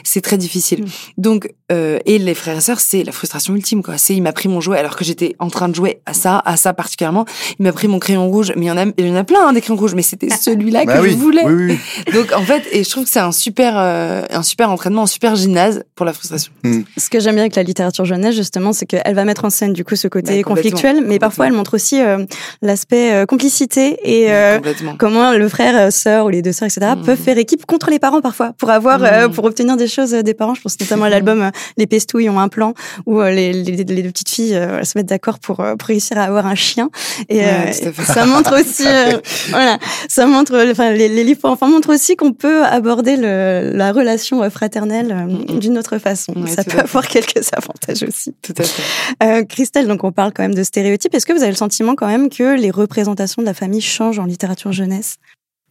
c'est très difficile. Mhm. Donc, euh, et les frères et sœurs, c'est la frustration ultime, quoi. C'est il m'a pris mon jouet alors que j'étais en train de jouer à ça, à ça particulièrement. Il m'a pris mon crayon rouge, mais il y en a, il y en a plein hein, des crayons rouges, mais c'était celui-là Bah que oui, je voulais. oui, oui, oui. Donc en fait, et je trouve que c'est un super, euh, un super entraînement, un super gymnase pour la frustration. Ce que j'aime bien avec la littérature jeunesse, justement, c'est qu'elle va mettre en scène du coup ce côté Bah, conflictuel, mais parfois elle montre aussi euh, l'aspect euh, complicité et euh, comment le frère, euh, sœur ou les deux sœurs, etc., Mhm. peuvent faire équipe contre les parents parfois pour avoir, euh, Mhm. pour obtenir des choses des parents. Je pense notamment à l'album Les Pestouilles ont un plan où les, les, les deux petites filles se mettent d'accord pour, pour réussir à avoir un chien. Et Ouais, ça montre aussi, voilà, ça montre, enfin les, les livres pour enfants montrent aussi qu'on peut aborder le, la relation fraternelle Mhm. d'une autre façon. Ouais, ça peut avoir quelques avantages aussi. Tout à fait. Euh, Christelle, donc on parle quand même de stéréotypes. Est-ce que vous avez le sentiment quand même que les représentations de la famille changent en littérature jeunesse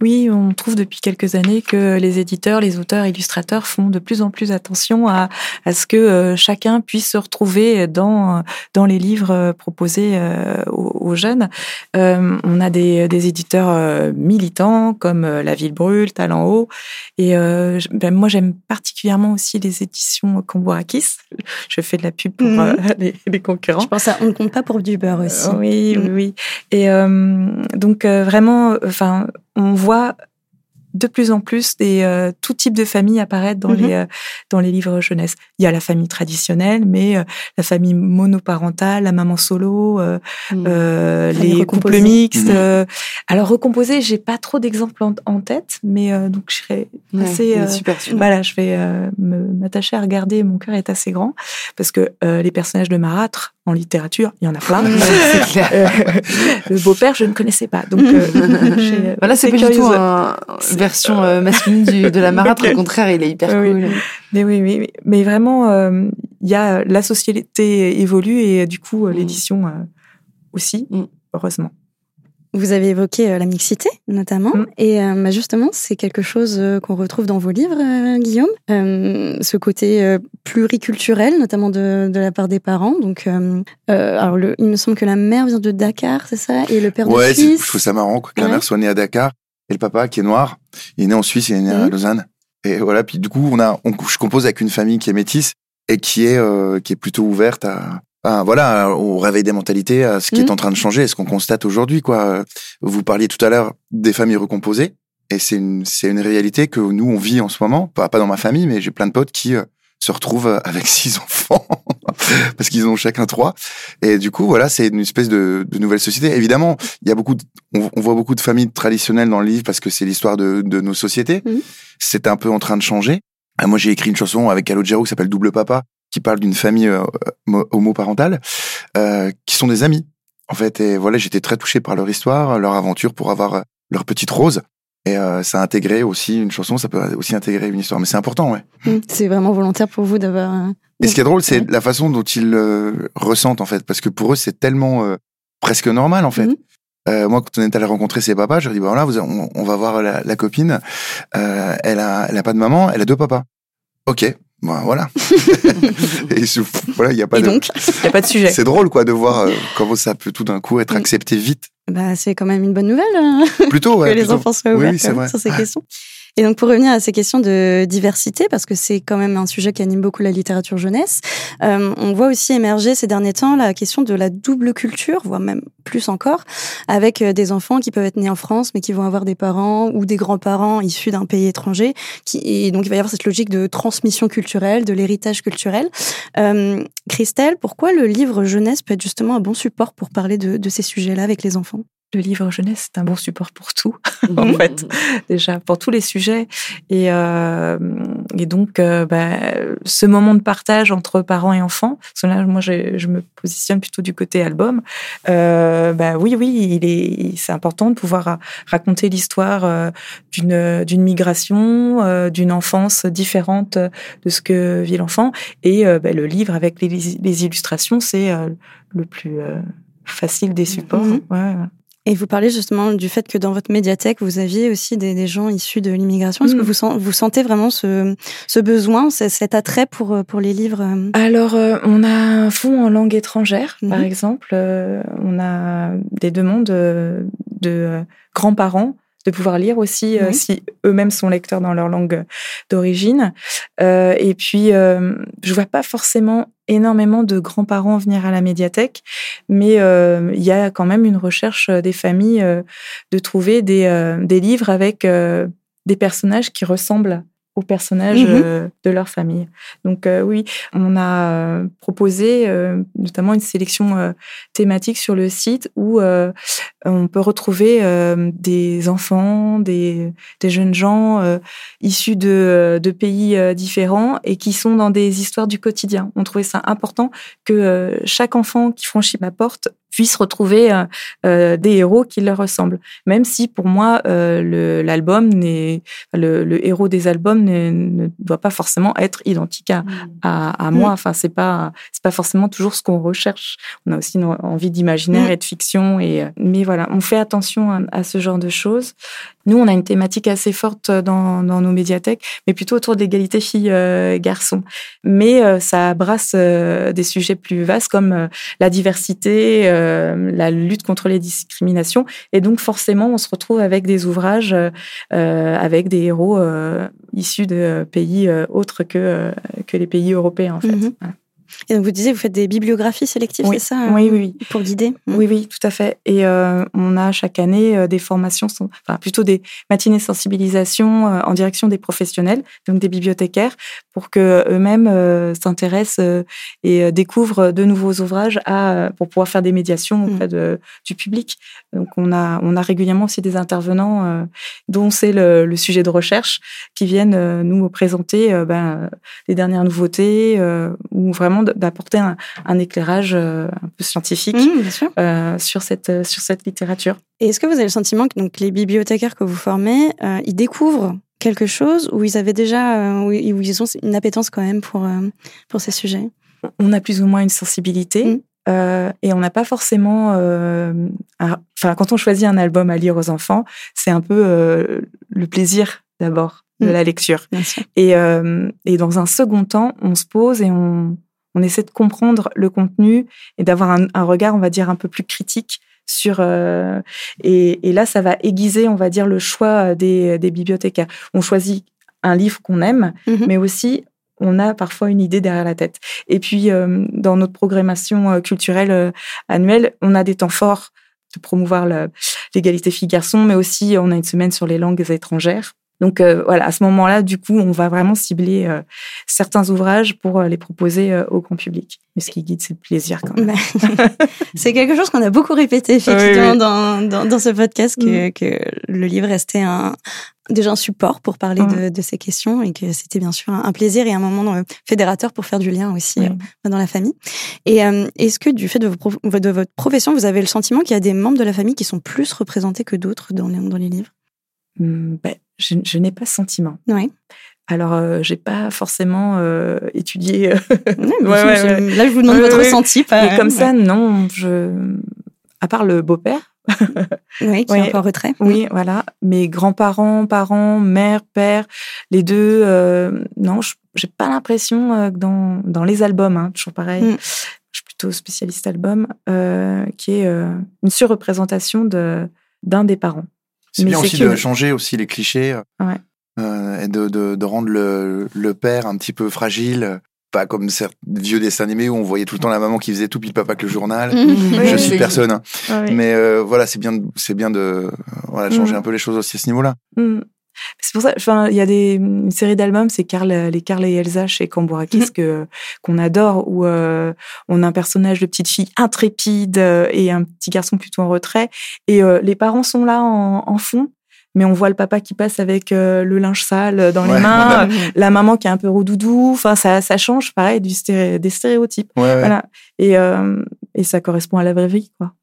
Oui, on trouve depuis quelques années que les éditeurs, les auteurs, illustrateurs font de plus en plus attention à, à ce que euh, chacun puisse se retrouver dans dans les livres euh, proposés euh, aux, aux jeunes. Euh, on a des, des éditeurs militants comme La Ville brûle, Talent haut, et euh, ben, moi j'aime particulièrement aussi les éditions Cambourakis. Je fais de la pub pour Mhm. euh, les, les concurrents. Je pense à On ne compte pas pour du beurre aussi. Euh, Oui, Mm. oui, oui. Et euh, donc euh, vraiment, enfin, on voit de plus en plus des euh, tout type de familles apparaître dans Mhm. les euh, dans les livres jeunesse. Il y a la famille traditionnelle, mais euh, la famille monoparentale, la maman solo, euh, Mm. euh, les recomposée. couples mixtes. Euh. alors recomposé, j'ai pas trop d'exemples en, en tête, mais euh, donc je serais Ouais, assez euh, super celui-là. voilà, je vais euh, m'attacher à regarder. Mon cœur est assez grand parce que euh, les personnages de marâtre en littérature, il y en a plein. c'est clair. Euh, le beau-père, je ne connaissais pas. Donc, euh, Voilà, c'est pas du tout curieuse. Version euh, masculine du, de la marâtre. Au contraire, il est hyper Oui, cool. Mais oui, oui, oui. Mais vraiment, euh, il y a la société évolue et euh, du coup Mm. l'édition euh, aussi, Mm. heureusement. Vous avez évoqué euh, la mixité, notamment. Mm. Et euh, bah, justement, c'est quelque chose euh, qu'on retrouve dans vos livres, euh, Guillaume. Euh, ce côté euh, pluriculturel, notamment de, de la part des parents. Donc, euh, euh, alors, le, il me semble que la mère vient de Dakar, c'est ça? Et le père Ouais, de je trouve ça marrant quoi, que la mère soit née à Dakar et le papa qui est noir, il est né en Suisse, il est né à Mhm. Lausanne. Et voilà, puis du coup, on a, on, je compose avec une famille qui est métisse et qui est, euh, qui est plutôt ouverte à, voilà, au réveil des mentalités, à ce qui est Mhm. en train de changer, et ce qu'on constate aujourd'hui, quoi. Vous parliez tout à l'heure des familles recomposées, et c'est une, c'est une réalité que nous, on vit en ce moment. Pas, pas dans ma famille, mais j'ai plein de potes qui euh, se retrouvent euh, avec six enfants, parce qu'ils ont chacun trois. Et du coup, voilà, c'est une espèce de, de nouvelle société. Évidemment, il y a beaucoup, de- on, on voit beaucoup de familles traditionnelles dans le livre parce que c'est l'histoire de, de nos sociétés. Mhm. C'est un peu en train de changer. Ah, Moi, j'ai écrit une chanson avec Calogero qui s'appelle Double Papa, qui parle d'une famille euh, mo- homoparentale, euh, qui sont des amis. En fait, et voilà, j'étais très touché par leur histoire, leur aventure pour avoir euh, leur petite rose. Et euh, ça a intégré aussi une chanson, ça peut aussi intégrer une histoire. Mais c'est important, ouais. Mm. C'est vraiment volontaire pour vous d'avoir. euh, Et ce qui est drôle, c'est Ouais. la façon dont ils le ressentent, en fait. Parce que pour eux, c'est tellement euh, presque normal, en fait. Euh, moi, quand on est allé rencontrer ses papas, je leur dis, bah voilà, vous- on, on va voir la, la copine. Euh, elle a, elle a pas de maman, elle a deux papas. Ok, bah voilà. et je- voilà, il y a pas Et de. donc, Il n'y a pas de sujet. C'est drôle, quoi, de voir euh, comment ça peut tout d'un coup être Mm. accepté vite. bah, c'est quand même une bonne nouvelle hein, Plutôt, ouais. que les plutôt. enfants soient Oui, ouverts oui, c'est vrai. sur ces questions. Et donc, pour revenir à ces questions de diversité, parce que c'est quand même un sujet qui anime beaucoup la littérature jeunesse, euh, on voit aussi émerger ces derniers temps la question de la double culture, voire même plus encore, avec euh, des enfants qui peuvent être nés en France, mais qui vont avoir des parents ou des grands-parents issus d'un pays étranger. Qui, et donc, il va y avoir cette logique de transmission culturelle, de l'héritage culturel. Euh, Christelle, pourquoi le livre jeunesse peut être justement un bon support pour parler de, de ces sujets-là avec les enfants? Le livre jeunesse, c'est un bon support pour tout, en Mhm. fait, déjà, pour tous les sujets. Et, euh, et donc, euh, bah, ce moment de partage entre parents et enfants, parce que là, moi, je, je me positionne plutôt du côté album. Euh, bah, oui, oui, il est, c'est important de pouvoir ra- raconter l'histoire euh, d'une d'une migration, euh, d'une enfance différente de ce que vit l'enfant. Et euh, bah, le livre avec les, les illustrations, c'est le plus facile des supports. Mhm. Ouais, ouais. Et vous parlez justement du fait que dans votre médiathèque, vous aviez aussi des, des gens issus de l'immigration. Est-ce Mm. que vous, sen- vous sentez vraiment ce, ce besoin, ce- cet attrait pour, euh, pour les livres euh, Alors, euh, on a un fonds en langue étrangère, par Mhm. exemple. On a des demandes de grands-parents de pouvoir lire aussi euh, si eux-mêmes sont lecteurs dans leur langue d'origine. Euh, et puis, euh, je vois pas forcément énormément de grands-parents venir à la médiathèque, mais euh, il y a quand même une recherche euh, des familles euh, de trouver des, euh, des livres avec euh, des personnages qui ressemblent aux personnages euh, de leur famille. Donc euh, oui, on a euh, proposé euh, notamment une sélection euh, thématique sur le site où euh, on peut retrouver euh, des enfants, des, des jeunes gens euh, issus de, de pays euh, différents et qui sont dans des histoires du quotidien. On trouvait ça important que euh, chaque enfant qui franchit la porte puisse retrouver euh, euh, des héros qui leur ressemblent. Même si pour moi, euh, l'album n'est le, le héros des albums ne, doit pas forcément être identique à, à, à moi. Enfin, c'est pas c'est pas forcément toujours ce qu'on recherche. On a aussi une envie d'imaginaire Mm. et de fiction. Et euh, mais voilà, on fait attention à, à ce genre de choses. Nous, on a une thématique assez forte dans, dans nos médiathèques, mais plutôt autour de l'égalité filles-garçons. mais euh, ça brasse euh, des sujets plus vastes comme euh, la diversité, euh, la lutte contre les discriminations. Et donc, forcément, on se retrouve avec des ouvrages euh, euh, avec des héros euh, issus de pays euh, autres que, euh, que les pays européens, en fait. Mhm. Voilà. Et donc vous disiez, vous faites des bibliographies sélectives, Oui. c'est ça euh, Oui, oui, oui. Pour guider? Oui, oui, tout à fait. Et euh, on a chaque année euh, des formations, enfin plutôt des matinées de sensibilisation en direction des professionnels, donc des bibliothécaires, pour que eux-mêmes euh, s'intéressent et découvrent de nouveaux ouvrages à, pour pouvoir faire des médiations auprès de, du public. Donc on a, on a régulièrement aussi des intervenants euh, dont c'est le, le sujet de recherche qui viennent nous présenter ben, les dernières nouveautés ou vraiment d'apporter un, un éclairage euh, un peu scientifique Mmh, euh, sur cette euh, sur cette littérature. Et est-ce que vous avez le sentiment que donc, les bibliothécaires que vous formez, ils découvrent quelque chose ou ils avaient déjà, où ils ont une appétence quand même pour, pour ces sujets? On a plus ou moins une sensibilité. Mm. euh, et on n'a pas forcément, euh, un- enfin, quand on choisit un album à lire aux enfants, c'est un peu euh, le plaisir d'abord de Mm. la lecture. Et, et dans un second temps, on se pose et on, on essaie de comprendre le contenu et d'avoir un, un regard, on va dire, un peu plus critique sur. euh, et, et là, ça va aiguiser, on va dire, le choix des, des bibliothécaires. On choisit un livre qu'on aime, Mhm. mais aussi on a parfois une idée derrière la tête. Et puis, euh, dans notre programmation euh, culturelle annuelle, on a des temps forts de promouvoir l'égalité filles-garçons, mais aussi on a une semaine sur les langues étrangères. Donc voilà, à ce moment-là, du coup, on va vraiment cibler certains ouvrages pour les proposer au grand public. Mais ce qui guide, c'est le plaisir quand même. c'est quelque chose qu'on a beaucoup répété effectivement Dans, dans, dans, ce podcast, que, mm. que le livre restait un, déjà un support pour parler de, mm. de, ces questions et que c'était bien sûr un plaisir et un moment euh, fédérateur pour faire du lien aussi euh, dans la famille. Et euh, est-ce que du fait de, de, votre profession, vous avez le sentiment qu'il y a des membres de la famille qui sont plus représentés que d'autres dans les, dans les livres? Ben, Je, je n'ai pas ce sentiment. Oui. Alors, euh, j'ai pas forcément euh, étudié. ouais, ouais, Là, je vous demande votre ressenti. Mais comme ça, non. Je... À part le beau-père, oui, qui est en retrait. Oui, voilà. Mes grands-parents, parents, mère, père, les deux, euh, non, j'ai pas l'impression euh, que dans, dans les albums, hein, toujours pareil, mm. je suis plutôt spécialiste album, euh, qui est euh, une surreprésentation de d'un des parents. C'est bien aussi de changer aussi les clichés. Ouais. Euh, et de, de, de, rendre le, le, père un petit peu fragile, pas comme certains vieux dessins animés où on voyait tout le temps la maman qui faisait tout puis le papa que le journal. Mhm. je suis personne, hein. ah mais euh, voilà, c'est bien, c'est bien de voilà changer mhm. un peu les choses aussi à ce niveau-là. Mhm. C'est pour ça, enfin, il y a des une série d'albums, c'est Carl, les Carl et Elsa chez Cambourakis que qu'on adore, où euh, on a un personnage de petite fille intrépide euh, et un petit garçon plutôt en retrait, et les parents sont là en, en fond, mais on voit le papa qui passe avec euh, le linge sale dans les mains, la maman qui est un peu roudoudou. Enfin, ça, ça change, pareil, du des stéréotypes. voilà. Et, euh, et ça correspond à la vraie vie, quoi.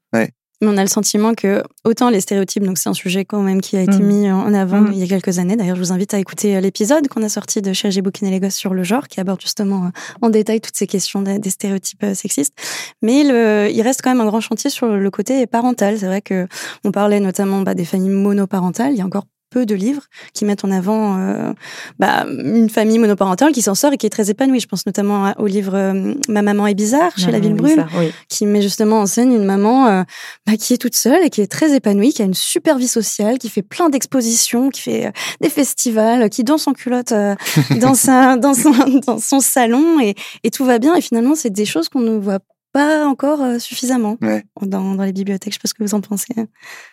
Mais on a le sentiment que autant les stéréotypes, donc c'est un sujet quand même qui a été mm. mis en avant mm. il y a quelques années. D'ailleurs, je vous invite à écouter euh, l'épisode qu'on a sorti de Chergé Bouquin et les gosses sur le genre, qui aborde justement en détail toutes ces questions des stéréotypes sexistes. Mais le, il reste quand même un grand chantier sur le côté parental. C'est vrai que on parlait notamment bah, des familles monoparentales. Il y a encore peu de livres qui mettent en avant euh, bah, une famille monoparentale qui s'en sort et qui est très épanouie. Je pense notamment au livre euh, Ma maman est bizarre chez La Ville Brûle, qui met justement en scène une maman euh, bah, qui est toute seule et qui est très épanouie, qui a une super vie sociale, qui fait plein d'expositions, qui fait des festivals, qui danse en culotte dans, sa, dans, son, dans son salon et, et tout va bien. Et finalement, c'est des choses qu'on ne voit pas encore suffisamment dans, dans, les bibliothèques. Je sais pas ce que vous en pensez.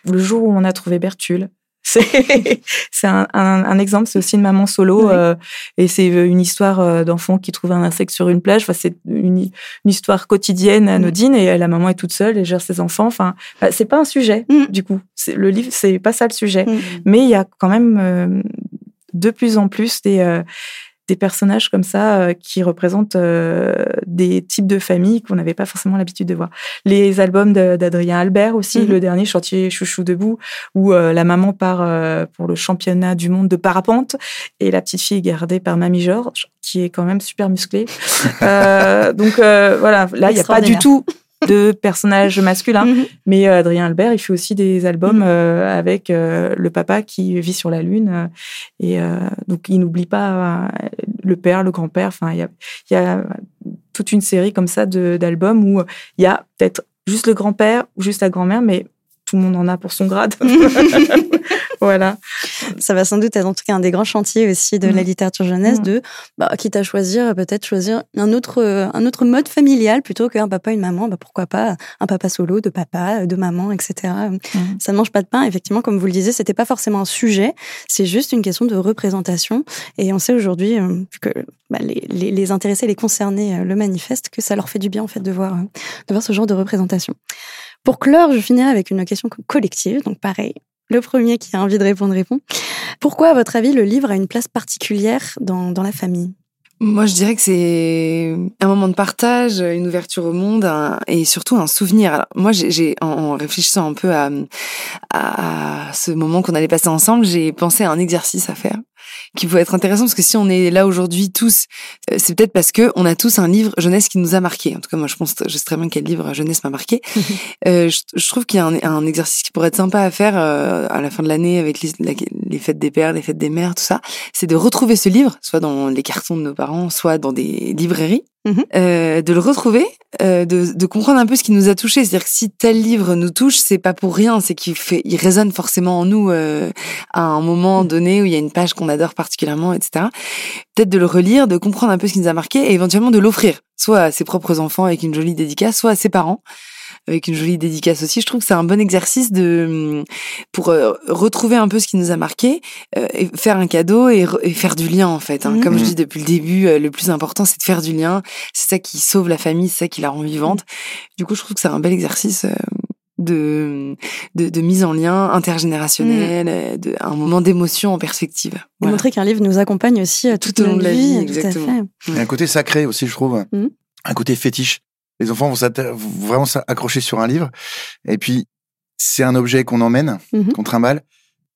Le jour où on a trouvé Bertule, C'est un, un, un, exemple, c'est aussi une maman solo euh, et c'est une histoire euh, d'enfant qui trouve un insecte sur une plage. Enfin, c'est une, une, histoire quotidienne, anodine, et la maman est toute seule et gère ses enfants. Enfin, bah, c'est pas un sujet mm. du coup. Le livre, c'est pas ça le sujet, mm. mais il y a quand même euh, de plus en plus des des personnages comme ça euh, qui représentent euh, des types de familles qu'on n'avait pas forcément l'habitude de voir. Les albums d'Adrien Albert aussi, mhm. le dernier Chantier Chouchou debout, où euh, la maman part pour le championnat du monde de parapente et la petite fille est gardée par Mamie Georges, qui est quand même super musclée. donc voilà, là il n'y a pas du tout de personnages masculins. Mhm. Mais euh, Adrien Albert, il fait aussi des albums mhm. euh, avec euh, le papa qui vit sur la lune. et donc, il n'oublie pas le père, le grand-père. Enfin, il y a, y a, toute une série comme ça d'albums où il y a peut-être juste le grand-père ou juste la grand-mère, mais tout le monde en a pour son grade. voilà. Ça va sans doute être en tout cas un des grands chantiers aussi de la mm. littérature jeunesse, mm. de bah, quitte à choisir, peut-être choisir un autre, un autre mode familial plutôt qu'un papa et une maman. Bah, pourquoi pas un papa solo, de papa, de maman, etc. Mm. Ça ne mange pas de pain. Effectivement, comme vous le disiez, c'était pas forcément un sujet. C'est juste une question de représentation. Et on sait aujourd'hui euh, que bah, les, les, les, intéressés, les concernés euh, le manifestent, que ça leur fait du bien en fait de voir, euh, de voir ce genre de représentation. Pour clore, je finirai avec une question collective. Donc pareil, le premier qui a envie de répondre répond. Pourquoi, à votre avis, le livre a une place particulière dans, dans la famille? Moi, je dirais que c'est un moment de partage, une ouverture au monde et surtout un souvenir. Moi, j'ai, en réfléchissant un peu à, à ce moment qu'on allait passer ensemble, j'ai pensé à un exercice à faire qui pourrait être intéressant parce que si on est là aujourd'hui tous, euh, c'est peut-être parce que on a tous un livre jeunesse qui nous a marqué. En tout cas, moi, je pense, je sais très bien quel livre jeunesse m'a marqué. euh, je, je, trouve qu'il y a un, un, exercice qui pourrait être sympa à faire euh, à la fin de l'année avec les, les, fêtes des pères, les fêtes des mères, tout ça. C'est de retrouver ce livre, soit dans les cartons de nos parents, soit dans des librairies Mhm. euh, de le retrouver, euh, de, de comprendre un peu ce qui nous a touchés. C'est-à-dire que si tel livre nous touche, c'est pas pour rien, c'est qu'il fait, il résonne forcément en nous euh, à un moment donné où il y a une page qu'on adore particulièrement, etc. Peut-être de le relire, de comprendre un peu ce qui nous a marqué et éventuellement de l'offrir, soit à ses propres enfants avec une jolie dédicace, soit à ses parents avec une jolie dédicace aussi. Je trouve que c'est un bon exercice de pour euh, retrouver un peu ce qui nous a marqué, euh, et faire un cadeau et, re- et faire du lien en fait. hein. Mhm. Comme je dis depuis le début, euh, le plus important c'est de faire du lien. C'est ça qui sauve la famille, c'est ça qui la rend vivante. Du coup, je trouve que c'est un bel exercice. euh, de, de, de mise en lien intergénérationnel, de, un moment d'émotion en perspective. Et Voilà. montrer qu'un livre nous accompagne aussi Tout au long de la vie, tout à fait. Il y a un côté sacré aussi, je trouve. Mhm. Un côté fétiche. Les enfants vont vraiment s'accrocher sur un livre. Et puis, c'est un objet qu'on emmène, Mhm. qu'on trimballe.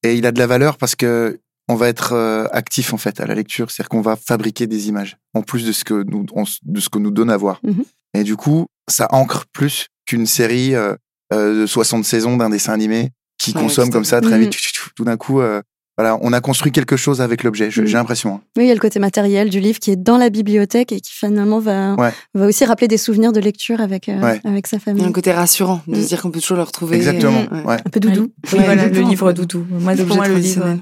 Et il a de la valeur parce que on va être euh, actif, en fait, à la lecture. C'est-à-dire qu'on va fabriquer des images. En plus de ce que nous, on de ce que nous donne à voir. Mhm. Et du coup, ça ancre plus qu'une série euh, euh, de 60 saisons d'un dessin animé qui Ouais, consomme comme ça très Mhm. vite. Tout d'un coup, voilà, on a construit quelque chose avec l'objet. Je-. J'ai l'impression. hein. Oui, il y a le côté matériel du livre qui est dans la bibliothèque et qui finalement va, Ouais. va aussi rappeler des souvenirs de lecture avec, euh, Ouais. avec sa Il y famille. a un côté rassurant de Mm. se dire qu'on peut toujours le retrouver. Exactement. Ouais. Un peu doudou. Oui, voilà, le livre doudou. Moi, pour moi, le livre,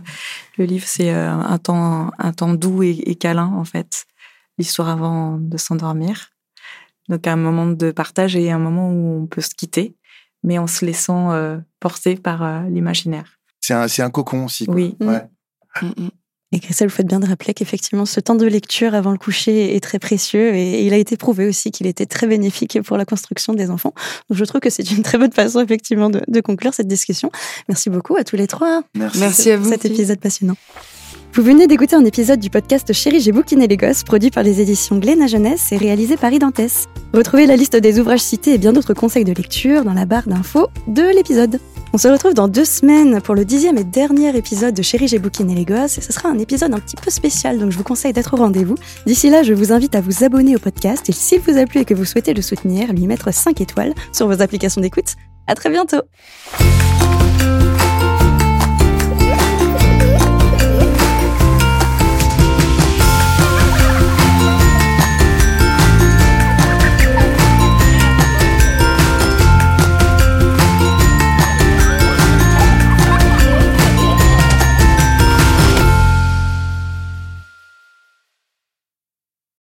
le livre, c'est euh, un temps, un temps doux et, et câlin, en fait. L'histoire avant de s'endormir. Donc, un moment de partage et un moment où on peut se quitter, mais en se laissant euh, porter par euh, l'imaginaire. C'est un, c'est un cocon aussi. quoi. Oui. Ouais. Mm, mm. Et Christelle, vous faites bien de rappeler qu'effectivement, ce temps de lecture avant le coucher est très précieux et il a été prouvé aussi qu'il était très bénéfique pour la construction des enfants. Donc, je trouve que c'est une très bonne façon, effectivement, de, de conclure cette discussion. Merci beaucoup à tous les trois. Merci. Merci à pour vous. cet épisode passionnant. Vous venez d'écouter un épisode du podcast Chérie, j'ai bouquiné les gosses, produit par les éditions Glénat Jeunesse et réalisé par Identès. Retrouvez la liste des ouvrages cités et bien d'autres conseils de lecture dans la barre d'infos de l'épisode. On se retrouve dans deux semaines pour le dixième et dernier épisode de Chérie, j'ai bouquiné les gosses ce sera un épisode un petit peu spécial donc je vous conseille d'être au rendez-vous. D'ici là, je vous invite à vous abonner au podcast et s'il vous a plu et que vous souhaitez le soutenir, lui mettre 5 étoiles sur vos applications d'écoute. À très bientôt!